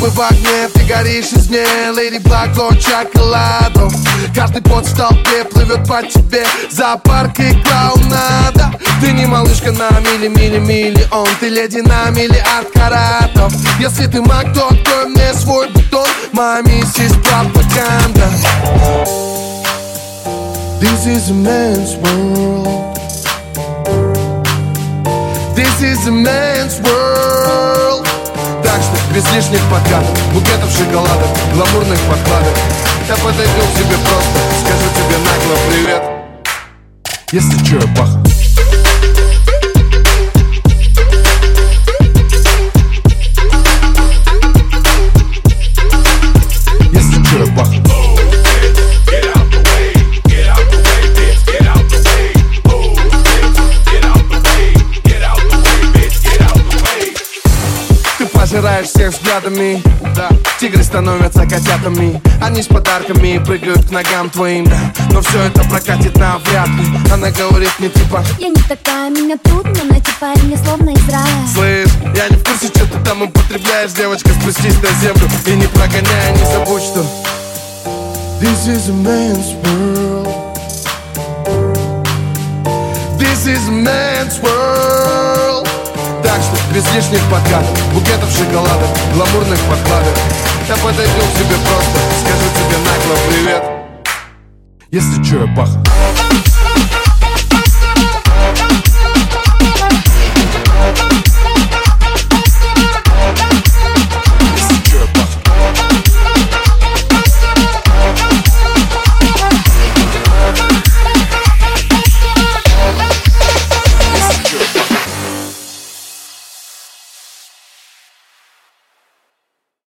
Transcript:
губы в огне, ты горишь из ней Леди Блако, шоколаду Каждый пот в толпе плывет по тебе. Зоопарк и клоунада. Ты не малышка на мили-мили-миллион Ты леди на миллиард каратов. Если ты маг, то открой мне свой бутон. Моя миссис пропаганда. This is a man's world. This is a man's world без лишних подкатов Букетов шоколада, гламурных подкладок. Я подойду к тебе просто Скажу тебе нагло привет. Если чё, я паха пожираешь всех взглядами. Да. Тигры становятся котятами. Они с подарками прыгают к ногам твоим. Да. Но все это прокатит навряд ли. Она говорит мне типа Я не такая, меня трудно найти парень, мне словно из рая. Слышь, я не в курсе, что ты там употребляешь Девочка, спустись на землю и не прогоняй Не забудь, что This is a man's world. This is a man's world без лишних подкатов Букетов шоколада, гламурных подкладок Я подойду к тебе просто Скажу тебе нагло привет. Если чё, я паха